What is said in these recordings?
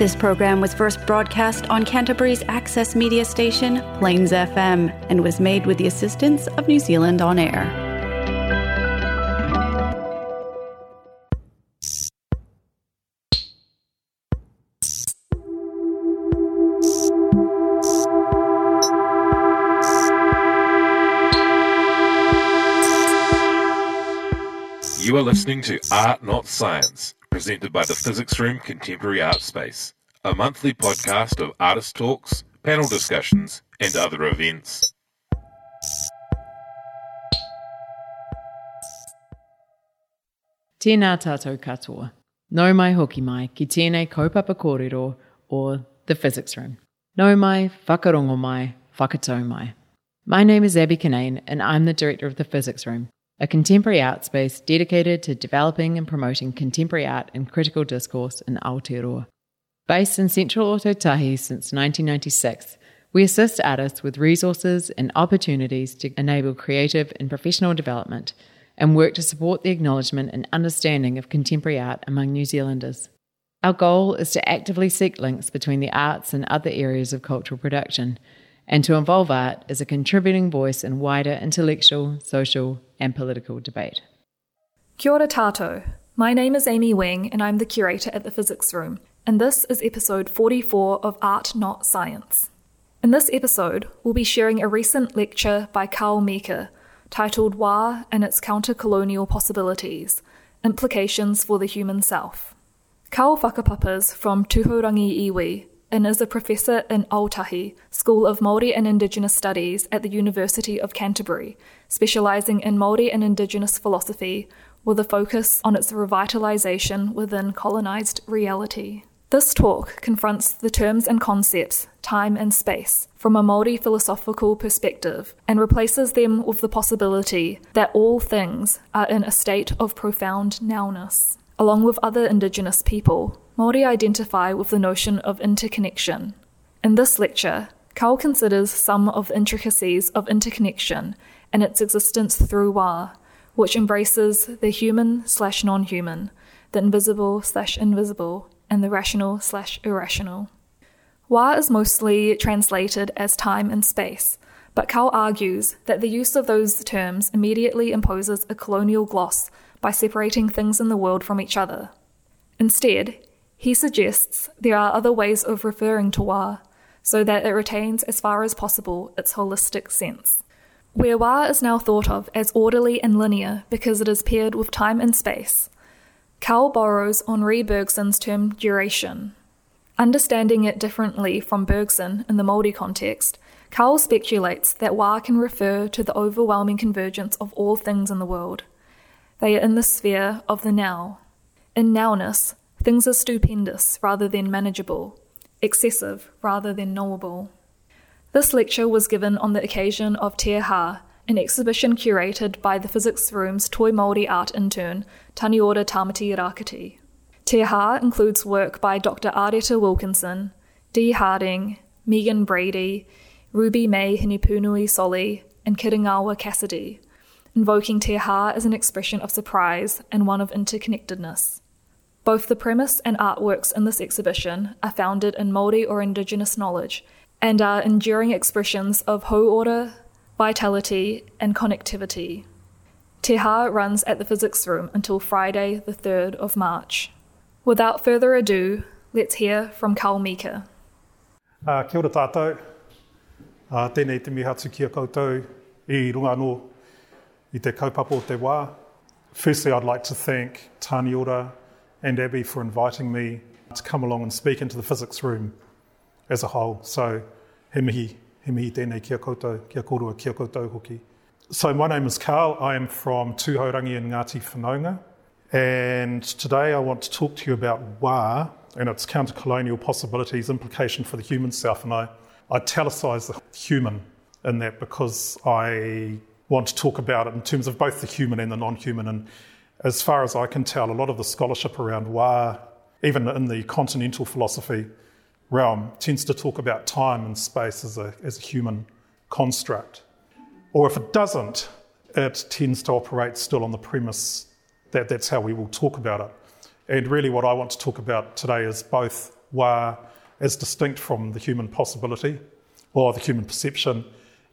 This program was first broadcast on Canterbury's access media station, Plains FM, and was made with the assistance of New Zealand On Air. You are listening to Art Not Science, presented by the Physics Room Contemporary Art Space, a monthly podcast of artist talks, panel discussions, and other events. Tēnā tātou katoa. Nau mai hoki mai ki tēnei kaupapa kōrero or the Physics Room. No mai, whakarongo mai, whakatau mai. My name is Abby Cunnane and I'm the director of the Physics Room, a contemporary art space dedicated to developing and promoting contemporary art and critical discourse in Aotearoa. Based in central Otautahi since 1996, we assist artists with resources and opportunities to enable creative and professional development and work to support the acknowledgement and understanding of contemporary art among New Zealanders. Our goal is to actively seek links between the arts and other areas of cultural production and to involve art as a contributing voice in wider intellectual, social, and political debate. Kia ora tātou. My name is Amy Weng and I'm the curator at the Physics Room, and this is episode 44 of Art Not Science. In this episode, we'll be sharing a recent lecture by Carl Mika titled Wā and its Counter-Colonial Possibilities Implications for the Human Self. Carl whakapapas from Tūhourangi Iwi and is a professor in Aotahi, School of Māori and Indigenous Studies at the University of Canterbury, specialising in Māori and Indigenous philosophy with a focus on its revitalisation within colonised reality. This talk confronts the terms and concepts, time and space, from a Māori philosophical perspective and replaces them with the possibility that all things are in a state of profound nowness. Along with other Indigenous people, Māori identify with the notion of interconnection. In this lecture, Carl considers some of the intricacies of interconnection and its existence through Wā, which embraces the human slash non human, the invisible slash invisible, and the rational slash irrational. Wā is mostly translated as time and space, but Carl argues that the use of those terms immediately imposes a colonial gloss by separating things in the world from each other. Instead, he suggests there are other ways of referring to Wā so that it retains as far as possible its holistic sense. Where Wā is now thought of as orderly and linear because it is paired with time and space, Carl borrows Henri Bergson's term duration. Understanding it differently from Bergson in the Māori context, Carl speculates that Wā can refer to the overwhelming convergence of all things in the world. They are in the sphere of the now. In nowness, things are stupendous rather than manageable, excessive rather than knowable. This lecture was given on the occasion of Te Ha, an exhibition curated by the Physics Room's Toi Māori art intern, Taniora Tamati Rakati. Te Ha includes work by Dr. Areta Wilkinson, Dee Harding, Megan Brady, Ruby May Hinipunui Soli, and Kiringawa Cassidy, invoking Te Ha as an expression of surprise and one of interconnectedness. Both the premise and artworks in this exhibition are founded in Māori or Indigenous knowledge and are enduring expressions of hauora, vitality, and connectivity. Te Ha runs at the Physics Room until Friday, the 3rd of March. Without further ado, let's hear from Carl Mika. Uh, kia ora tātou. Uh, tēnei te miha ki a koutou i runga anō i te kaupapa o te wā. Firstly, I'd like to thank Taniora and Abby for inviting me to come along and speak into the physics room as a whole. So, he mihi, he mihi tēnei kia koutou, kia korua, kia koutou hoki. So, my name is Carl. I am from Tūhourangi in Ngāti Whanaunga. And today I want to talk to you about Wā and its counter-colonial possibilities, implication for the human self. And I, I italicise the human in that because I want to talk about it in terms of both the human and the non-human. And as far as I can tell, a lot of the scholarship around Wā, even in the continental philosophy realm, tends to talk about time and space as a, as a human construct. Or if it doesn't, it tends to operate still on the premise that that's how we will talk about it. And really, what I want to talk about today is both wā as distinct from the human possibility or the human perception,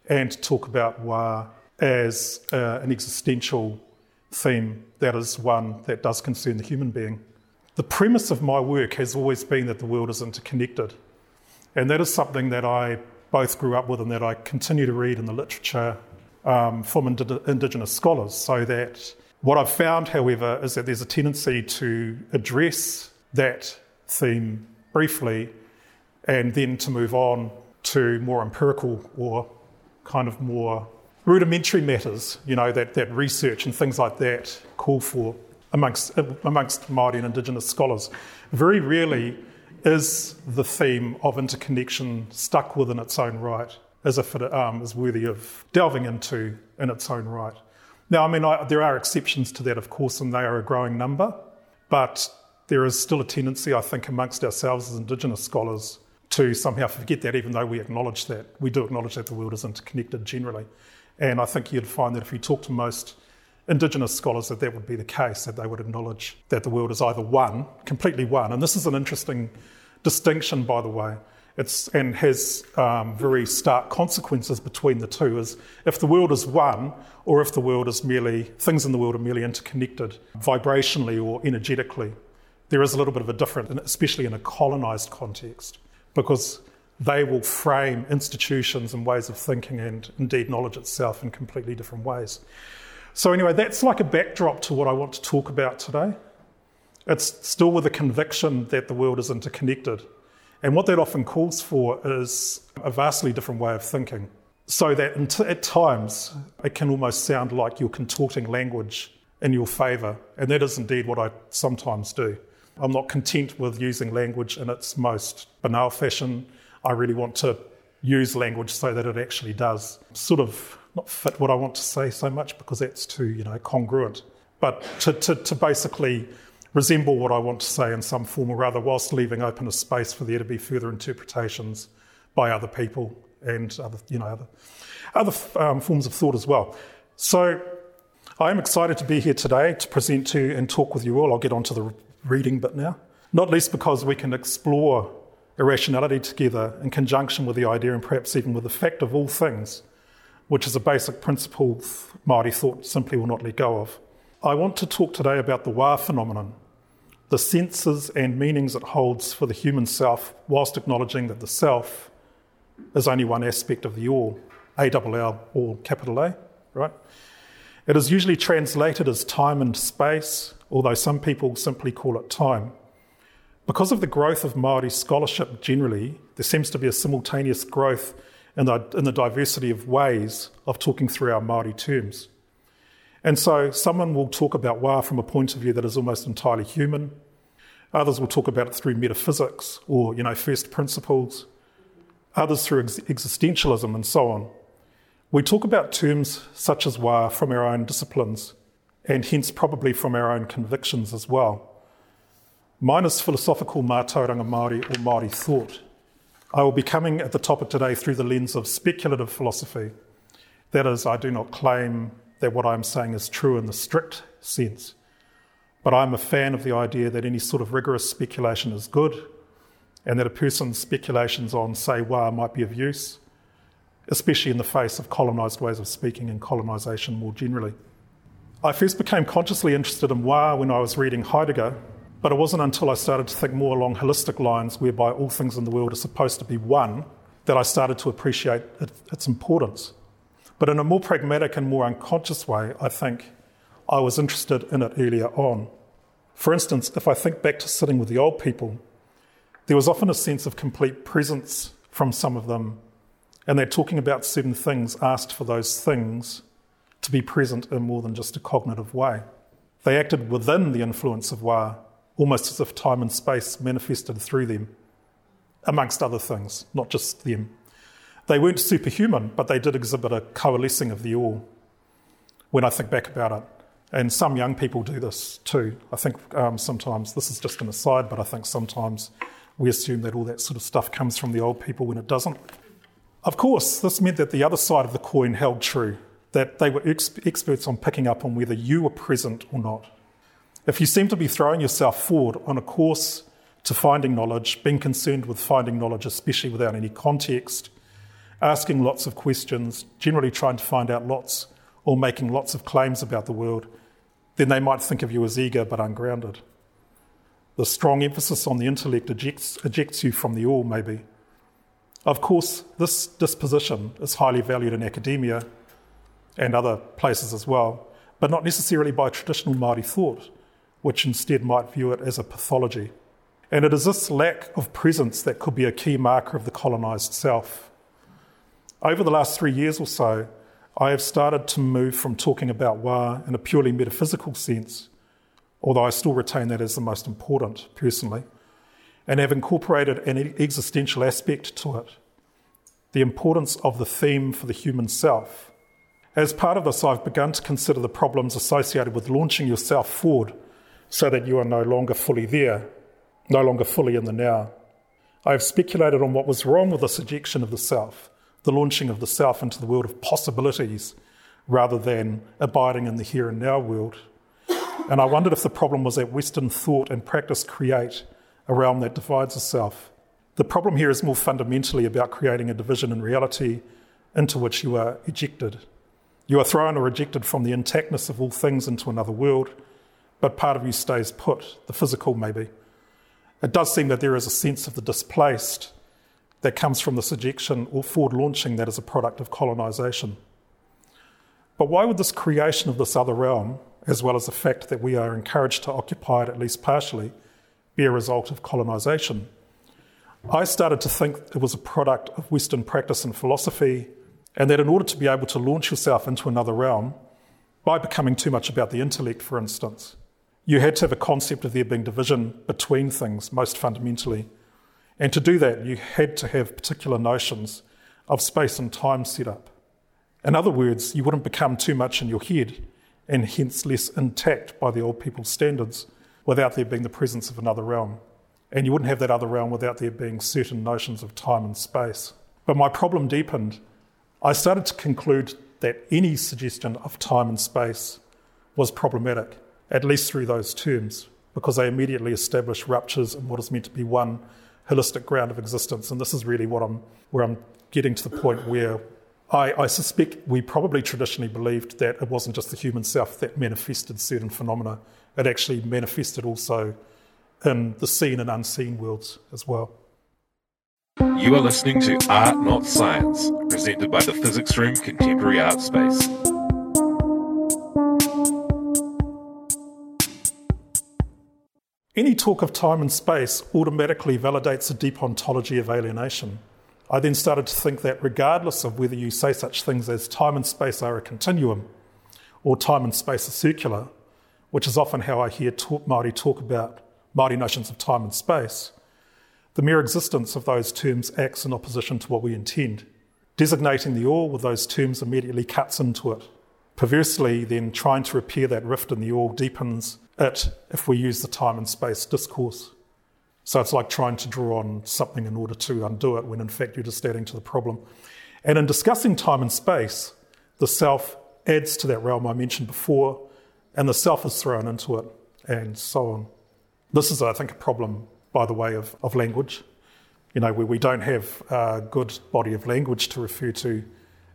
and talk about wā as uh, an existential theme that is one that does concern the human being. The premise of my work has always been that the world is interconnected. And that is something that I both grew up with and that I continue to read in the literature um, from ind- Indigenous scholars. So that what I've found, however, is that there's a tendency to address that theme briefly and then to move on to more empirical or kind of more rudimentary matters, you know, that, that research and things like that call for amongst, amongst Māori and Indigenous scholars. Very rarely is the theme of interconnection stuck within its own right, as if it um, is worthy of delving into in its own right. Now, I mean, I, there are exceptions to that, of course, and they are a growing number, but there is still a tendency, I think, amongst ourselves as Indigenous scholars to somehow forget that, even though we acknowledge that. We do acknowledge that the world is interconnected generally. And I think you'd find that if you talk to most Indigenous scholars, that that would be the case, that they would acknowledge that the world is either one, completely one. And this is an interesting distinction, by the way. It's, and has um, very stark consequences between the two is if the world is one or if the world is merely things in the world are merely interconnected vibrationally or energetically there is a little bit of a difference especially in a colonized context because they will frame institutions and ways of thinking and indeed knowledge itself in completely different ways. So, anyway, that's like a backdrop to what I want to talk about today. It's still with a conviction that the world is interconnected. And what that often calls for is a vastly different way of thinking. So that at times it can almost sound like you're contorting language in your favour. And that is indeed what I sometimes do. I'm not content with using language in its most banal fashion I really want to use language so that it actually does sort of not fit what I want to say so much because that's too, you know, congruent, but to, to, to basically resemble what I want to say in some form or other, whilst leaving open a space for there to be further interpretations by other people and other, you know, other, other um, forms of thought as well. So I am excited to be here today to present to and talk with you all. I'll get on to the reading bit now, not least because we can explore irrationality together in conjunction with the idea and perhaps even with the fact of all things, which is a basic principle Māori thought simply will not let go of. I want to talk today about the wā phenomenon, the senses and meanings it holds for the human self, whilst acknowledging that the self is only one aspect of the all, A double L, all capital A, right? It is usually translated as time and space, although some people simply call it time. Because of the growth of Māori scholarship generally, there seems to be a simultaneous growth in the, in the diversity of ways of talking through our Māori terms. And so someone will talk about wā from a point of view that is almost entirely human. Others will talk about it through metaphysics or, you know, first principles. Others through ex- existentialism and so on. We talk about terms such as wā from our own disciplines and hence probably from our own convictions as well. Mine is philosophical mātauranga Māori or Māori thought. I will be coming at the topic today through the lens of speculative philosophy. That is, I do not claim that what I am saying is true in the strict sense, but I'm a fan of the idea that any sort of rigorous speculation is good and that a person's speculations on, say, wā might be of use, especially in the face of colonised ways of speaking and colonisation more generally. I first became consciously interested in wā when I was reading Heidegger but it wasn't until I started to think more along holistic lines, whereby all things in the world are supposed to be one, that I started to appreciate it, its importance. But in a more pragmatic and more unconscious way, I think I was interested in it earlier on. For instance, if I think back to sitting with the old people, there was often a sense of complete presence from some of them, and they're talking about certain things, asked for those things to be present in more than just a cognitive way. They acted within the influence of Wā, almost as if time and space manifested through them, amongst other things, not just them. They weren't superhuman, but they did exhibit a coalescing of the all when I think back about it. And some young people do this too. I think um, sometimes, this is just an aside, but I think sometimes we assume that all that sort of stuff comes from the old people when it doesn't. Of course, this meant that the other side of the coin held true, that they were ex- experts on picking up on whether you were present or not. If you seem to be throwing yourself forward on a course to finding knowledge, being concerned with finding knowledge, especially without any context, asking lots of questions, generally trying to find out lots or making lots of claims about the world, then they might think of you as eager but ungrounded. The strong emphasis on the intellect ejects, ejects you from the all, maybe. Of course, this disposition is highly valued in academia and other places as well, but not necessarily by traditional Māori thought, which instead might view it as a pathology. And it is this lack of presence that could be a key marker of the colonised self. Over the last three years or so, I have started to move from talking about wa in a purely metaphysical sense, although I still retain that as the most important personally, and have incorporated an existential aspect to it the importance of the theme for the human self. As part of this, I've begun to consider the problems associated with launching yourself forward so that you are no longer fully there no longer fully in the now. I have speculated on what was wrong with this ejection of the self, the launching of the self into the world of possibilities rather than abiding in the here and now world. And I wondered if the problem was that Western thought and practice create a realm that divides the self. The problem here is more fundamentally about creating a division in reality into which you are ejected. You are thrown or ejected from the intactness of all things into another world, but part of you stays put, the physical maybe. It does seem that there is a sense of the displaced that comes from this ejection or forward launching that is a product of colonisation. But why would this creation of this other realm, as well as the fact that we are encouraged to occupy it at least partially, be a result of colonisation? I started to think it was a product of Western practice and philosophy, and that in order to be able to launch yourself into another realm, by becoming too much about the intellect, for instance, you had to have a concept of there being division between things, most fundamentally. And to do that, you had to have particular notions of space and time set up. In other words, you wouldn't become too much in your head and hence less intact by the old people's standards without there being the presence of another realm. And you wouldn't have that other realm without there being certain notions of time and space. But my problem deepened. I started to conclude that any suggestion of time and space was problematic at least through those terms, because they immediately establish ruptures in what is meant to be one holistic ground of existence. And this is really what I'm, where I'm getting to the point where I, I, suspect we probably traditionally believed that it wasn't just the human self that manifested certain phenomena, it actually manifested also in the seen and unseen worlds as well. You are listening to Art Not Science, presented by the Physics Room Contemporary Art Space. Any talk of time and space automatically validates a deep ontology of alienation. I then started to think that regardless of whether you say such things as time and space are a continuum or time and space are circular, which is often how I hear talk, Māori talk about Māori notions of time and space, the mere existence of those terms acts in opposition to what we intend. Designating the all with those terms immediately cuts into it. Perversely, then trying to repair that rift in the all deepens it if we use the time and space discourse. So it's like trying to draw on something in order to undo it when in fact you're just adding to the problem. And in discussing time and space, the self adds to that realm I mentioned before, and the self is thrown into it, and so on. This is, I think, a problem, by the way, of, of language. You know, where we don't have a good body of language to refer to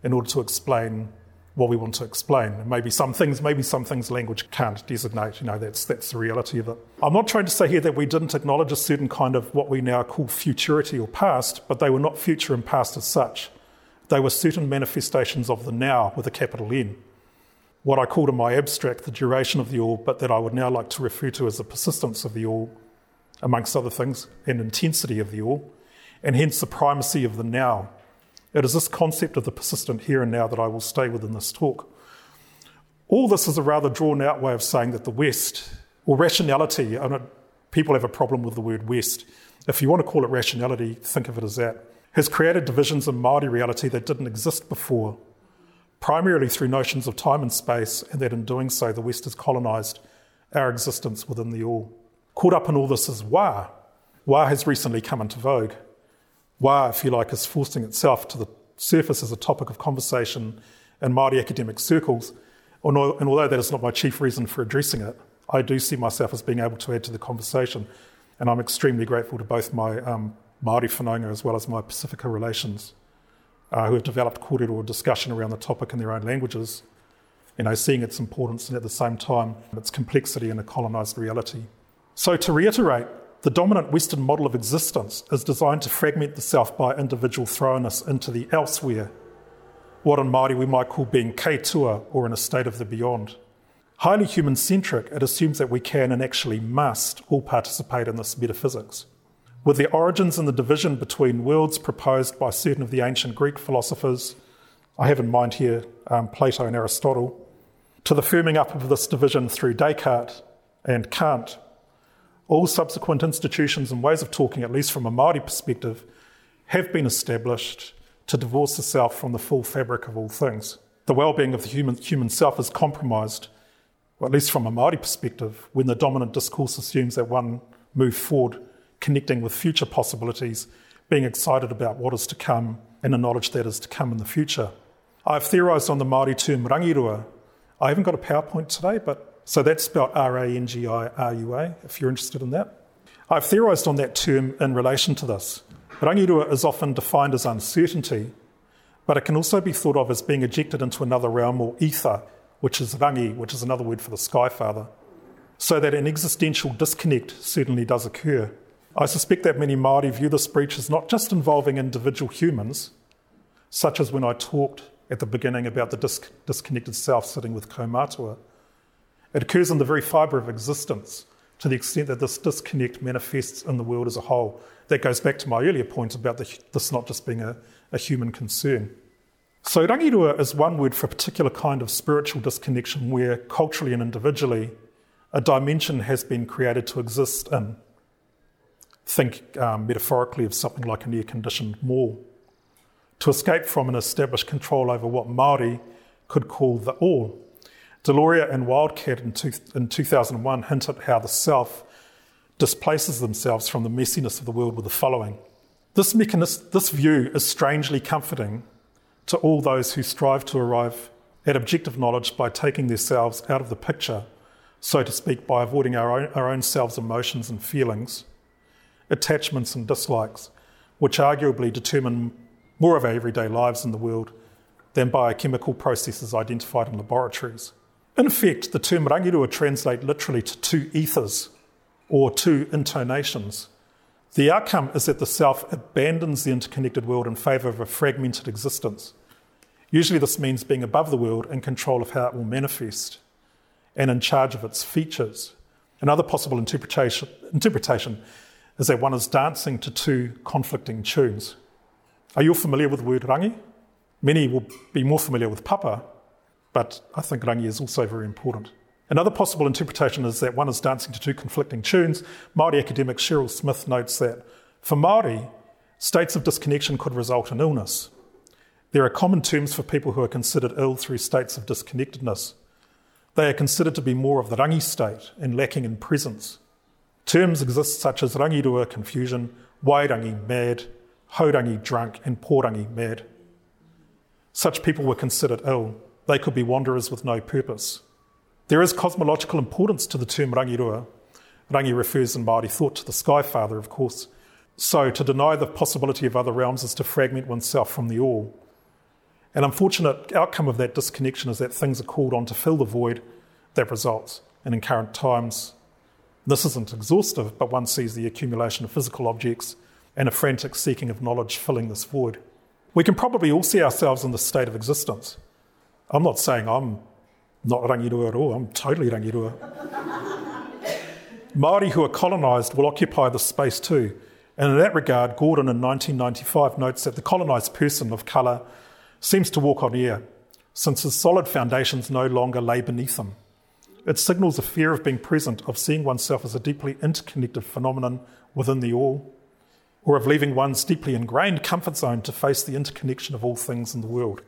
in order to explain what we want to explain. Maybe some things, maybe some things language can't designate. You know, that's that's the reality of it. I'm not trying to say here that we didn't acknowledge a certain kind of what we now call futurity or past, but they were not future and past as such. They were certain manifestations of the now with a capital N. What I called in my abstract the duration of the all, but that I would now like to refer to as the persistence of the all, amongst other things, and intensity of the all, and hence the primacy of the now it is this concept of the persistent here and now that I will stay within this talk. All this is a rather drawn out way of saying that the West, or rationality, I know people have a problem with the word West. If you want to call it rationality, think of it as that, has created divisions in Māori reality that didn't exist before, primarily through notions of time and space, and that in doing so, the West has colonised our existence within the all. Caught up in all this is Wa. Wa has recently come into vogue. Wa, if you like, is forcing itself to the surface as a topic of conversation in Māori academic circles. And although that is not my chief reason for addressing it, I do see myself as being able to add to the conversation. And I'm extremely grateful to both my um, Māori whanaunga as well as my Pacifica relations uh, who have developed kōrero discussion around the topic in their own languages, you know, seeing its importance and at the same time its complexity in a colonised reality. So to reiterate, the dominant Western model of existence is designed to fragment the self by individual thrownness into the elsewhere, what in Māori we might call being keitua or in a state of the beyond. Highly human centric, it assumes that we can and actually must all participate in this metaphysics. With the origins and the division between worlds proposed by certain of the ancient Greek philosophers, I have in mind here um, Plato and Aristotle, to the firming up of this division through Descartes and Kant, all subsequent institutions and ways of talking, at least from a Māori perspective, have been established to divorce the self from the full fabric of all things. The well-being of the human, human self is compromised, or at least from a Māori perspective, when the dominant discourse assumes that one move forward connecting with future possibilities, being excited about what is to come and the knowledge that is to come in the future. I've theorised on the Māori term rangirua. I haven't got a PowerPoint today, but so that's spelled R A N G I R U A, if you're interested in that. I've theorised on that term in relation to this. Rangirua is often defined as uncertainty, but it can also be thought of as being ejected into another realm or ether, which is rangi, which is another word for the Sky Father. So that an existential disconnect certainly does occur. I suspect that many Māori view this breach as not just involving individual humans, such as when I talked at the beginning about the dis- disconnected self sitting with kaumatua. It occurs in the very fibre of existence to the extent that this disconnect manifests in the world as a whole. That goes back to my earlier point about the, this not just being a, a human concern. So, rangirua is one word for a particular kind of spiritual disconnection where, culturally and individually, a dimension has been created to exist in think um, metaphorically of something like an air conditioned mall. To escape from and establish control over what Māori could call the all. Deloria and Wildcat in, two, in 2001 hint at how the self displaces themselves from the messiness of the world with the following. This, this view is strangely comforting to all those who strive to arrive at objective knowledge by taking themselves out of the picture, so to speak, by avoiding our own, our own selves' emotions and feelings attachments and dislikes, which arguably determine more of our everyday lives in the world than biochemical processes identified in laboratories. In effect, the term rangirua translates literally to two ethers or two intonations. The outcome is that the self abandons the interconnected world in favour of a fragmented existence. Usually, this means being above the world in control of how it will manifest and in charge of its features. Another possible interpretation, interpretation is that one is dancing to two conflicting tunes. Are you familiar with the word rangi? Many will be more familiar with papa, but I think rangi is also very important. Another possible interpretation is that one is dancing to two conflicting tunes. Māori academic Cheryl Smith notes that for Māori, states of disconnection could result in illness. There are common terms for people who are considered ill through states of disconnectedness. They are considered to be more of the rangi state and lacking in presence. Terms exist such as rangirua confusion, wairangi mad, haurangi drunk, and porangi mad. Such people were considered ill. They could be wanderers with no purpose. There is cosmological importance to the term rangirua. Rangi refers in Māori thought to the Sky Father, of course. So to deny the possibility of other realms is to fragment oneself from the all. An unfortunate outcome of that disconnection is that things are called on to fill the void that results. And in current times, this isn't exhaustive, but one sees the accumulation of physical objects and a frantic seeking of knowledge filling this void. We can probably all see ourselves in this state of existence. I'm not saying I'm not rangirua at all, I'm totally rangirua. Māori who are colonised will occupy this space too. And in that regard, Gordon in 1995 notes that the colonised person of colour seems to walk on air, since his solid foundations no longer lay beneath him. It signals a fear of being present, of seeing oneself as a deeply interconnected phenomenon within the all, or of leaving one's deeply ingrained comfort zone to face the interconnection of all things in the world.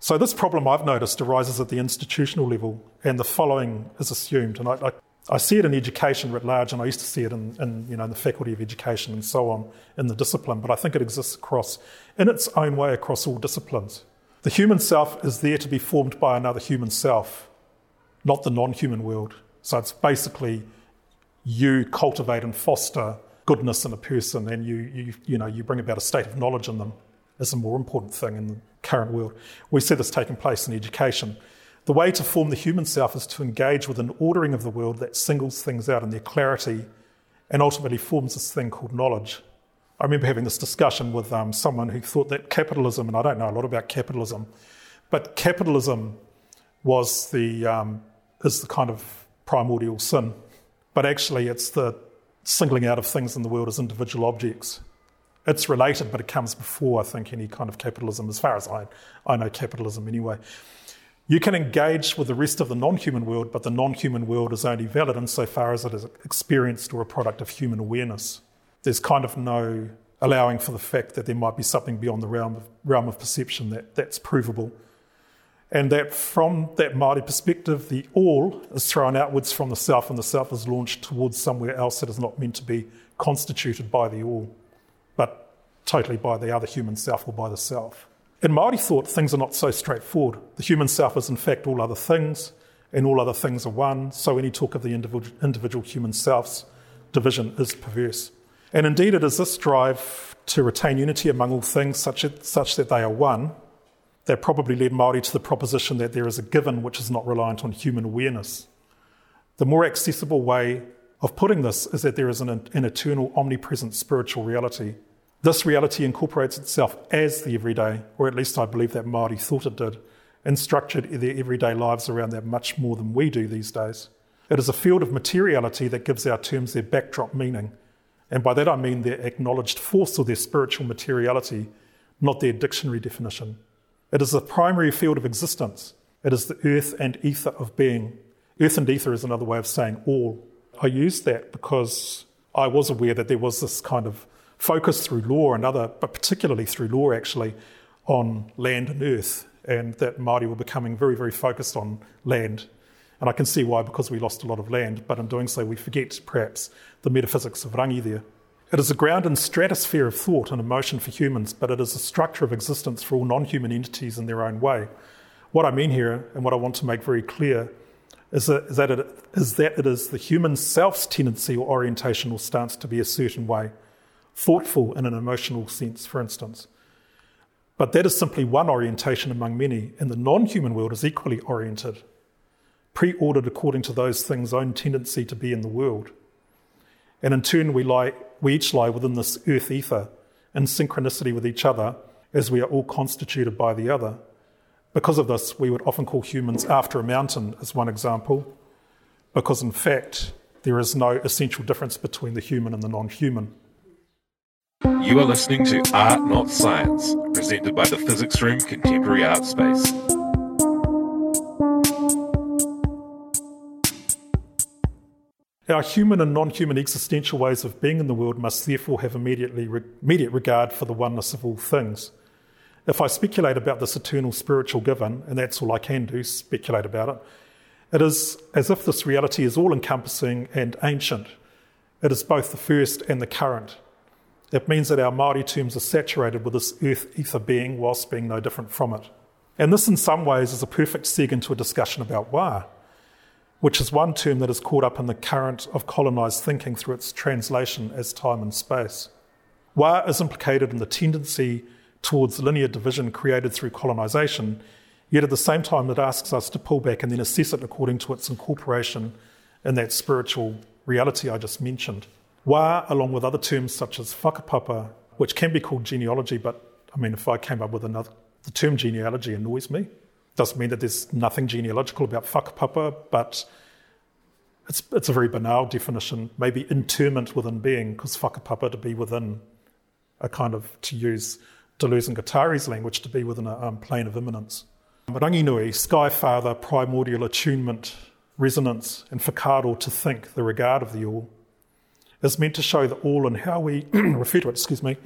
So, this problem I've noticed arises at the institutional level, and the following is assumed. And I, I, I see it in education writ large, and I used to see it in, in, you know, in the faculty of education and so on in the discipline, but I think it exists across, in its own way, across all disciplines. The human self is there to be formed by another human self not the non human world. So it's basically you cultivate and foster goodness in a person and you, you, you, know, you bring about a state of knowledge in them is a more important thing in the current world. We see this taking place in education. The way to form the human self is to engage with an ordering of the world that singles things out in their clarity and ultimately forms this thing called knowledge. I remember having this discussion with um, someone who thought that capitalism, and I don't know a lot about capitalism, but capitalism was the, um, is the kind of primordial sin. But actually, it's the singling out of things in the world as individual objects. It's related, but it comes before, I think, any kind of capitalism, as far as I, I know capitalism anyway. You can engage with the rest of the non human world, but the non human world is only valid insofar as it is experienced or a product of human awareness. There's kind of no allowing for the fact that there might be something beyond the realm of, realm of perception that, that's provable. And that from that Māori perspective, the all is thrown outwards from the self, and the self is launched towards somewhere else that is not meant to be constituted by the all, totally by the other human self or by the self. In Māori thought, things are not so straightforward. The human self is, in fact, all other things, and all other things are one, so any talk of the individual, human self's division is perverse. And indeed, it is this drive to retain unity among all things, such, such that they are one, that probably led Māori to the proposition that there is a given which is not reliant on human awareness. The more accessible way of putting this is that there is an, an eternal, omnipresent spiritual reality this reality incorporates itself as the everyday, or at least I believe that Māori thought it did, and structured their everyday lives around that much more than we do these days. It is a field of materiality that gives our terms their backdrop meaning, and by that I mean their acknowledged force or their spiritual materiality, not their dictionary definition. It is the primary field of existence. It is the earth and ether of being. Earth and ether is another way of saying all. I use that because I was aware that there was this kind of focus through law and other, but particularly through law actually, on land and earth, and that Māori were becoming very, very focused on land. And I can see why, because we lost a lot of land, but in doing so, we forget perhaps the metaphysics of rangi there. It is a ground and stratosphere of thought and emotion for humans, but it is a structure of existence for all non human entities in their own way. What I mean here, and what I want to make very clear, is that, is that, it, is that it is the human self's tendency or orientation or stance to be a certain way thoughtful in an emotional sense, for instance. But that is simply one orientation among many, and the non human world is equally oriented, pre ordered according to those things' own tendency to be in the world. And in turn, we, lie, we each lie within this earth ether in synchronicity with each other as we are all constituted by the other. Because of this, we would often call humans after a mountain, as one example, because in fact, there is no essential difference between the human and the non human. You are listening to Art Not Science, presented by the Physics Room Contemporary Art Space. Our human and non human existential ways of being in the world must therefore have immediately re- immediate regard for the oneness of all things. If I speculate about this eternal spiritual given, and that's all I can do, speculate about it, it is as if this reality is all encompassing and ancient. It is both the first and the current. It means that our Māori tombs are saturated with this earth ether being whilst being no different from it. And this, in some ways, is a perfect seg into a discussion about wa, which is one term that is caught up in the current of colonised thinking through its translation as time and space. Wa is implicated in the tendency towards linear division created through colonisation, yet at the same time, it asks us to pull back and then assess it according to its incorporation in that spiritual reality I just mentioned. Wa, along with other terms such as whakapapa, which can be called genealogy, but I mean, if I came up with another, the term genealogy annoys me. Doesn't mean that there's nothing genealogical about whakapapa, but it's, it's a very banal definition, maybe interment within being, because whakapapa to be within a kind of, to use Deleuze and Guattari's language, to be within a um, plane of immanence. Rangi Nui, Sky Father, primordial attunement, resonance, and whakaaro to think, the regard of the all is meant to show the all and how we refer to it, excuse me,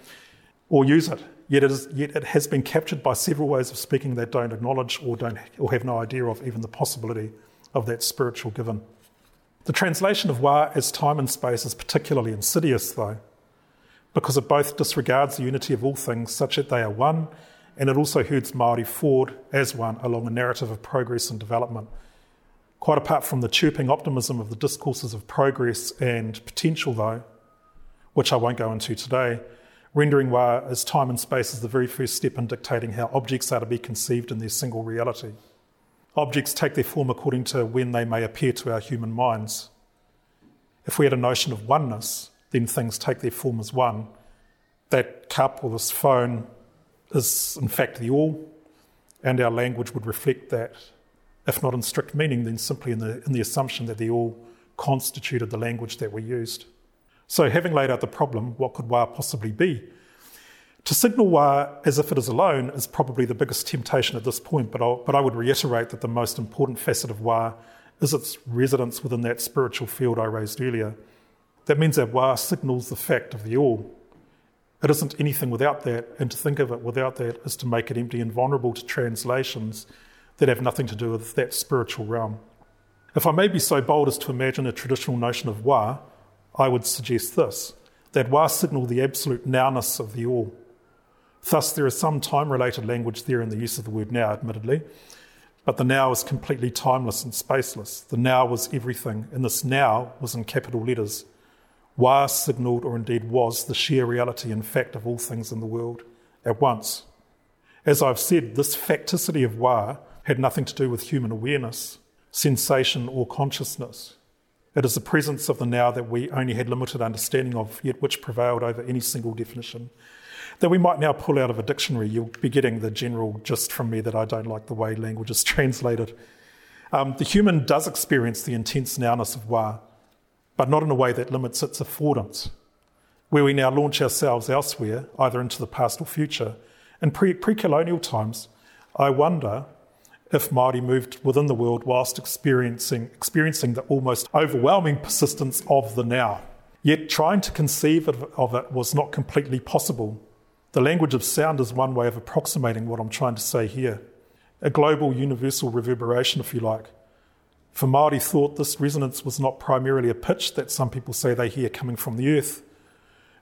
or use it. Yet it, is, yet it has been captured by several ways of speaking that don't acknowledge or, don't, or have no idea of even the possibility of that spiritual given. The translation of wa as time and space is particularly insidious, though, because it both disregards the unity of all things such that they are one, and it also herds Māori forward as one along a narrative of progress and development Quite apart from the chirping optimism of the discourses of progress and potential, though, which I won't go into today, rendering wa as time and space is the very first step in dictating how objects are to be conceived in their single reality. Objects take their form according to when they may appear to our human minds. If we had a notion of oneness, then things take their form as one. That cup or this phone is, in fact, the all, and our language would reflect that, if not in strict meaning, then simply in the, in the assumption that they all constituted the language that we used. So, having laid out the problem, what could wa possibly be? To signal wa as if it is alone is probably the biggest temptation at this point, but, I'll, but I would reiterate that the most important facet of wa is its residence within that spiritual field I raised earlier. That means that wa signals the fact of the all. It isn't anything without that, and to think of it without that is to make it empty and vulnerable to translations that have nothing to do with that spiritual realm. If I may be so bold as to imagine a traditional notion of wa, I would suggest this that wa signal the absolute nowness of the all. Thus, there is some time related language there in the use of the word now, admittedly, but the now is completely timeless and spaceless. The now was everything, and this now was in capital letters. Wa signalled, or indeed was, the sheer reality and fact of all things in the world at once. As I've said, this facticity of Wa had nothing to do with human awareness, sensation, or consciousness. It is the presence of the now that we only had limited understanding of, yet which prevailed over any single definition that we might now pull out of a dictionary. You'll be getting the general gist from me that I don't like the way language is translated. Um, the human does experience the intense nowness of wa, but not in a way that limits its affordance. Where we now launch ourselves elsewhere, either into the past or future, in pre colonial times, I wonder if Māori moved within the world whilst experiencing, experiencing the almost overwhelming persistence of the now. Yet trying to conceive of it was not completely possible the language of sound is one way of approximating what I'm trying to say here. A global universal reverberation, if you like. For Māori thought, this resonance was not primarily a pitch that some people say they hear coming from the earth.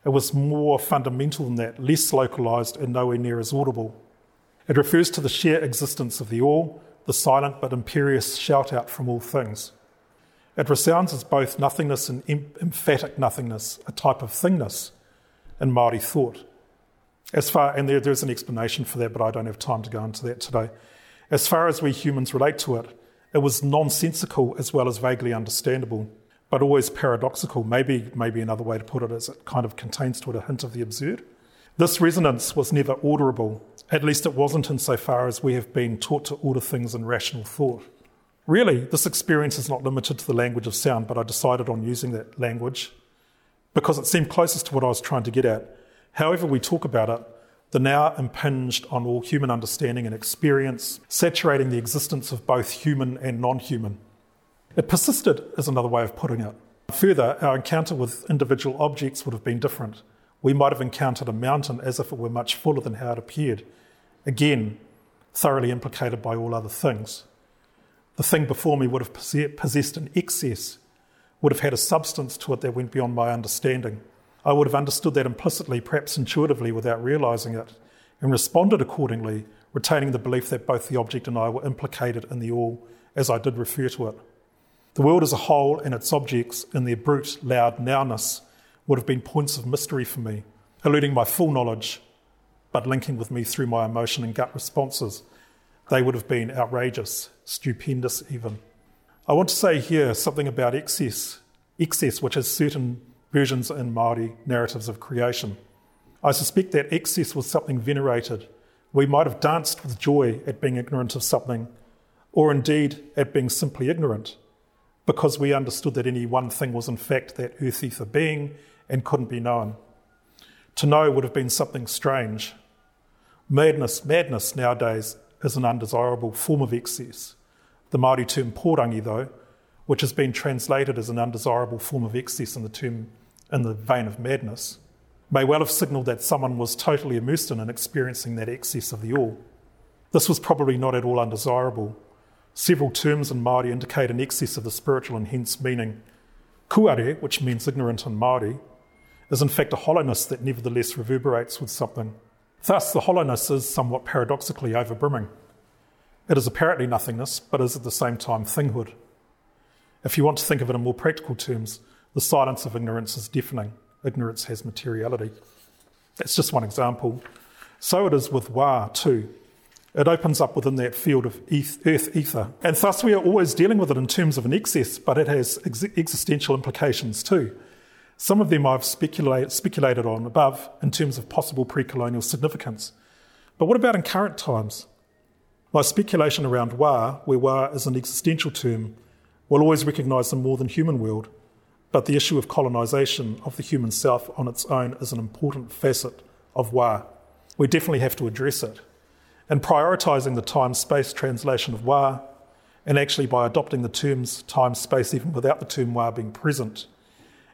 It was more fundamental than that, less localised and nowhere near as audible. It refers to the sheer existence of the all, the silent but imperious shout out from all things. It resounds as both nothingness and emphatic nothingness, a type of thingness in Māori thought. As far, and there, there's an explanation for that, but I don't have time to go into that today. As far as we humans relate to it, it was nonsensical as well as vaguely understandable, but always paradoxical. Maybe, maybe another way to put it is it kind of contains to it a hint of the absurd. This resonance was never orderable, at least it wasn't insofar as we have been taught to order things in rational thought. Really, this experience is not limited to the language of sound, but I decided on using that language because it seemed closest to what I was trying to get at However, we talk about it, the now impinged on all human understanding and experience, saturating the existence of both human and non human. It persisted, is another way of putting it. Further, our encounter with individual objects would have been different. We might have encountered a mountain as if it were much fuller than how it appeared. Again, thoroughly implicated by all other things. The thing before me would have possessed an excess, would have had a substance to it that went beyond my understanding. I would have understood that implicitly, perhaps intuitively, without realizing it, and responded accordingly, retaining the belief that both the object and I were implicated in the all, as I did refer to it. The world as a whole and its objects, in their brute, loud nowness, would have been points of mystery for me, eluding my full knowledge, but linking with me through my emotion and gut responses. They would have been outrageous, stupendous even. I want to say here something about excess, excess, which has certain versions in Māori narratives of creation. I suspect that excess was something venerated. We might have danced with joy at being ignorant of something, or indeed at being simply ignorant, because we understood that any one thing was in fact that earth ether being and couldn't be known. To know would have been something strange. Madness, madness nowadays is an undesirable form of excess. The Māori term porangi, though, which has been translated as an undesirable form of excess in the term in the vein of madness, may well have signalled that someone was totally immersed in and experiencing that excess of the all. This was probably not at all undesirable. Several terms in Māori indicate an excess of the spiritual and hence meaning. Kuare, which means ignorant in Māori, is in fact a hollowness that nevertheless reverberates with something. Thus, the hollowness is somewhat paradoxically overbrimming. It is apparently nothingness, but is at the same time thinghood. If you want to think of it in more practical terms, the silence of ignorance is deafening. ignorance has materiality. That's just one example. So it is with Wa too. It opens up within that field of earth ether. And thus we are always dealing with it in terms of an excess, but it has ex- existential implications too. Some of them I've speculate, speculated on above in terms of possible pre colonial significance. But what about in current times? My speculation around Wa, where Wa is an existential term, will always recognise the more than human world, but the issue of colonisation of the human self on its own is an important facet of Wa. We definitely have to address it. And prioritising the time space translation of Wa, and actually by adopting the terms time space even without the term Wa being present,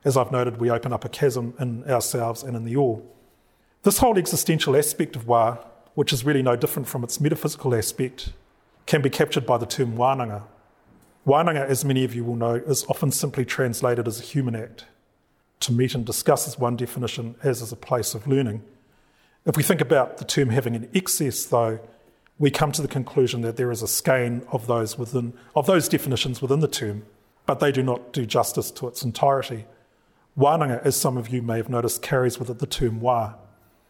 as I've noted, we open up a chasm in ourselves and in the all. This whole existential aspect of Wa, which is really no different from its metaphysical aspect, can be captured by the term Wananga, Wānanga, as many of you will know, is often simply translated as a human act. To meet and discuss is one definition, as is a place of learning. If we think about the term having an excess, though, we come to the conclusion that there is a skein of those within of those definitions within the term, but they do not do justice to its entirety. Wānanga, as some of you may have noticed, carries with it the term wā.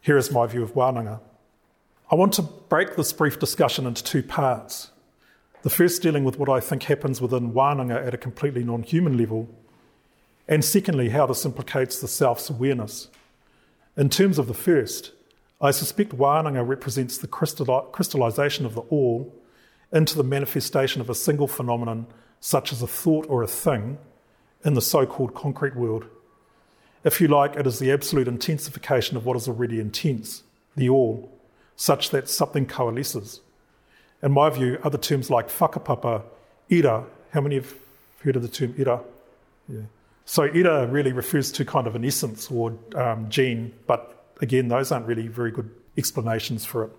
Here is my view of wānanga. I want to break this brief discussion into two parts. The first dealing with what I think happens within wānanga at a completely non human level, and secondly, how this implicates the self's awareness. In terms of the first, I suspect wānanga represents the crystallization of the all into the manifestation of a single phenomenon, such as a thought or a thing, in the so called concrete world. If you like, it is the absolute intensification of what is already intense, the all, such that something coalesces in my view, other terms like whakapapa, ira, how many have heard of the term ira? Yeah. So ira really refers to kind of an essence or um, gene, but again, those aren't really very good explanations for it.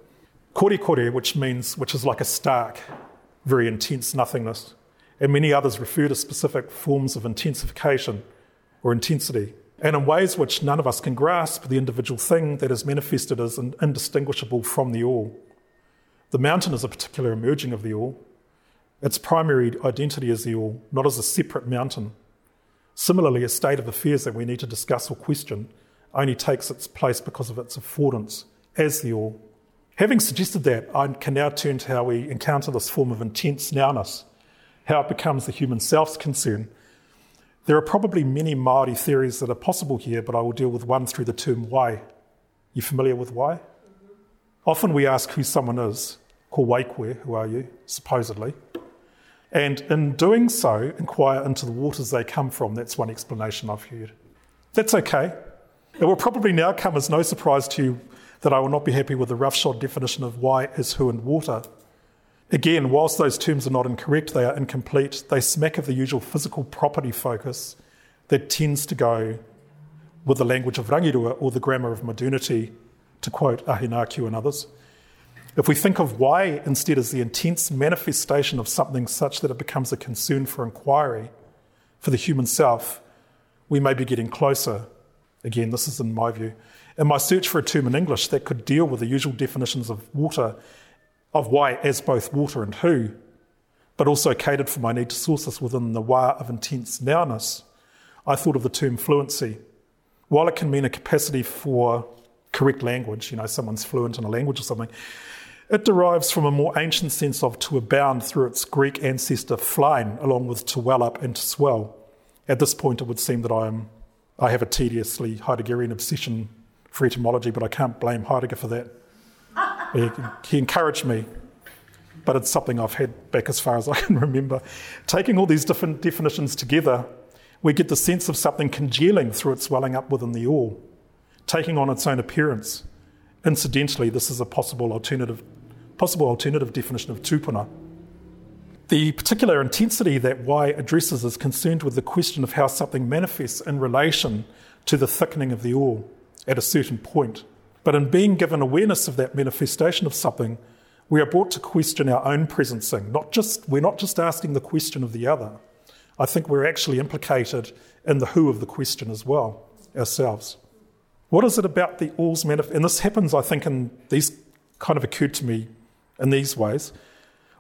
Kore kore, which means, which is like a stark, very intense nothingness, and many others refer to specific forms of intensification or intensity, and in ways which none of us can grasp, the individual thing that is manifested as indistinguishable from the all. The mountain is a particular emerging of the all. Its primary identity is the all, not as a separate mountain. Similarly, a state of affairs that we need to discuss or question only takes its place because of its affordance as the all. Having suggested that, I can now turn to how we encounter this form of intense nowness, how it becomes the human self's concern. There are probably many Māori theories that are possible here, but I will deal with one through the term wai. You familiar with wai? Often we ask who someone is, ko wai koe, who are you, supposedly. And in doing so, inquire into the waters they come from. That's one explanation I've heard. That's okay. It will probably now come as no surprise to you that I will not be happy with the roughshod definition of wai is who and water. Again, whilst those terms are not incorrect, they are incomplete. They smack of the usual physical property focus that tends to go with the language of rangirua or the grammar of modernity to quote Ahinakyu and others. If we think of wai instead as the intense manifestation of something such that it becomes a concern for inquiry for the human self, we may be getting closer. Again, this is in my view. In my search for a term in English that could deal with the usual definitions of water, of wai as both water and who, but also catered for my need to source this within the wa of intense nowness, I thought of the term fluency. While it can mean a capacity for correct language, you know, someone's fluent in a language or something, it derives from a more ancient sense of to abound through its Greek ancestor flein, along with to well up and to swell. At this point, it would seem that I am, I have a tediously Heideggerian obsession for etymology, but I can't blame Heidegger for that. He, he encouraged me, but it's something I've had back as far as I can remember. Taking all these different definitions together, we get the sense of something congealing through its swelling up within the all taking on its own appearance. Incidentally, this is a possible alternative, possible alternative definition of tupuna. The particular intensity that wai addresses is concerned with the question of how something manifests in relation to the thickening of the all at a certain point. But in being given awareness of that manifestation of something, we are brought to question our own presencing. Not just, we're not just asking the question of the other. I think we're actually implicated in the who of the question as well, ourselves. What is it about the all's manifest? And this happens, I think, in these kind of occurred to me in these ways.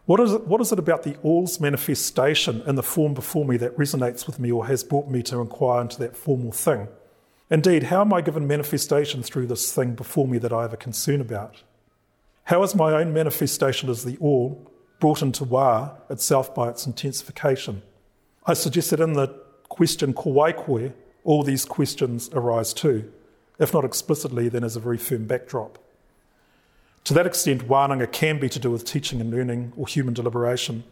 What is, it, what is it about the all's manifestation in the form before me that resonates with me or has brought me to inquire into that formal thing? Indeed, how am I given manifestation through this thing before me that I have a concern about? How is my own manifestation as the all brought into wa itself by its intensification? I suggest that in the question koe all these questions arise too, if not explicitly, then as a very firm backdrop. To that extent, wānanga can be to do with teaching and learning or human deliberation,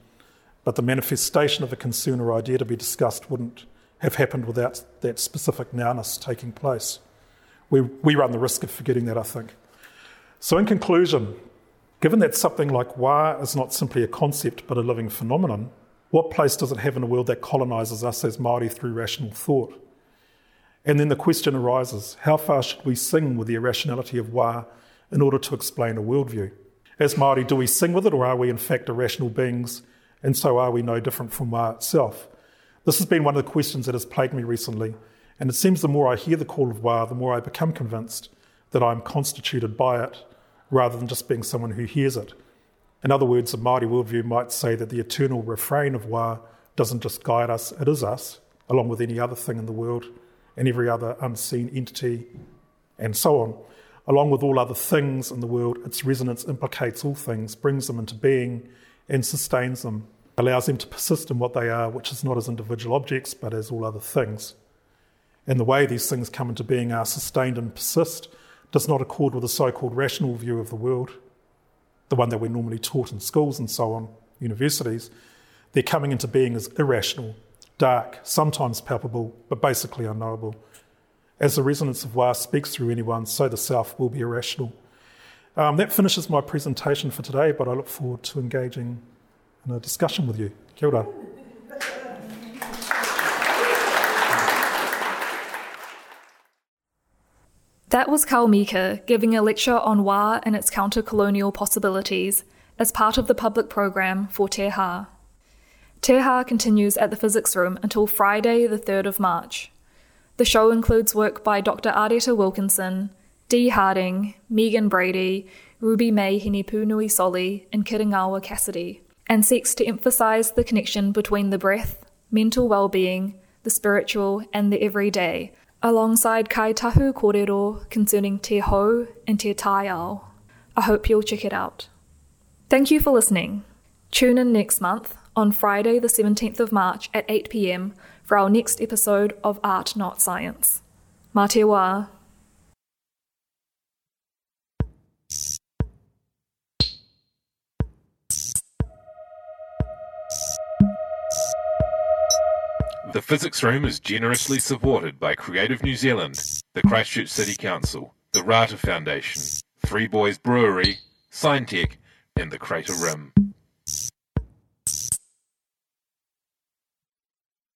but the manifestation of a concern or idea to be discussed wouldn't have happened without that specific nowness taking place. We, we run the risk of forgetting that, I think. So, in conclusion, given that something like wa is not simply a concept but a living phenomenon, what place does it have in a world that colonises us as Māori through rational thought? And then the question arises how far should we sing with the irrationality of wa in order to explain a worldview? As Māori, do we sing with it, or are we in fact irrational beings, and so are we no different from wa itself? This has been one of the questions that has plagued me recently, and it seems the more I hear the call of wa, the more I become convinced that I'm constituted by it rather than just being someone who hears it. In other words, a Māori worldview might say that the eternal refrain of wa doesn't just guide us, it is us, along with any other thing in the world and every other unseen entity, and so on. Along with all other things in the world, its resonance implicates all things, brings them into being, and sustains them allows them to persist in what they are, which is not as individual objects, but as all other things. And the way these things come into being are sustained and persist does not accord with the so called rational view of the world, the one that we're normally taught in schools and so on, universities. Their coming into being is irrational, dark, sometimes palpable, but basically unknowable. As the resonance of Wa speaks through anyone, so the self will be irrational. Um, that finishes my presentation for today, but I look forward to engaging in a discussion with you. Kia ora. That was Carl Mika giving a lecture on Wa and its counter colonial possibilities as part of the public program for Te Ha. Te Ha continues at the physics room until Friday, the 3rd of March. The show includes work by Dr. Areta Wilkinson, Dee Harding, Megan Brady, Ruby May Hinipunui Soli, and Kiringawa Cassidy and seeks to emphasize the connection between the breath, mental well being, the spiritual, and the everyday, alongside Kai Tahu Kōrero concerning Te Ho and Te Tai I hope you'll check it out. Thank you for listening. Tune in next month on Friday, the 17th of March at 8 pm for our next episode of Art Not Science. Mā The Physics Room is generously supported by Creative New Zealand, the Christchurch City Council, the Rata Foundation, Three Boys Brewery, Signtech, and the Crater Rim.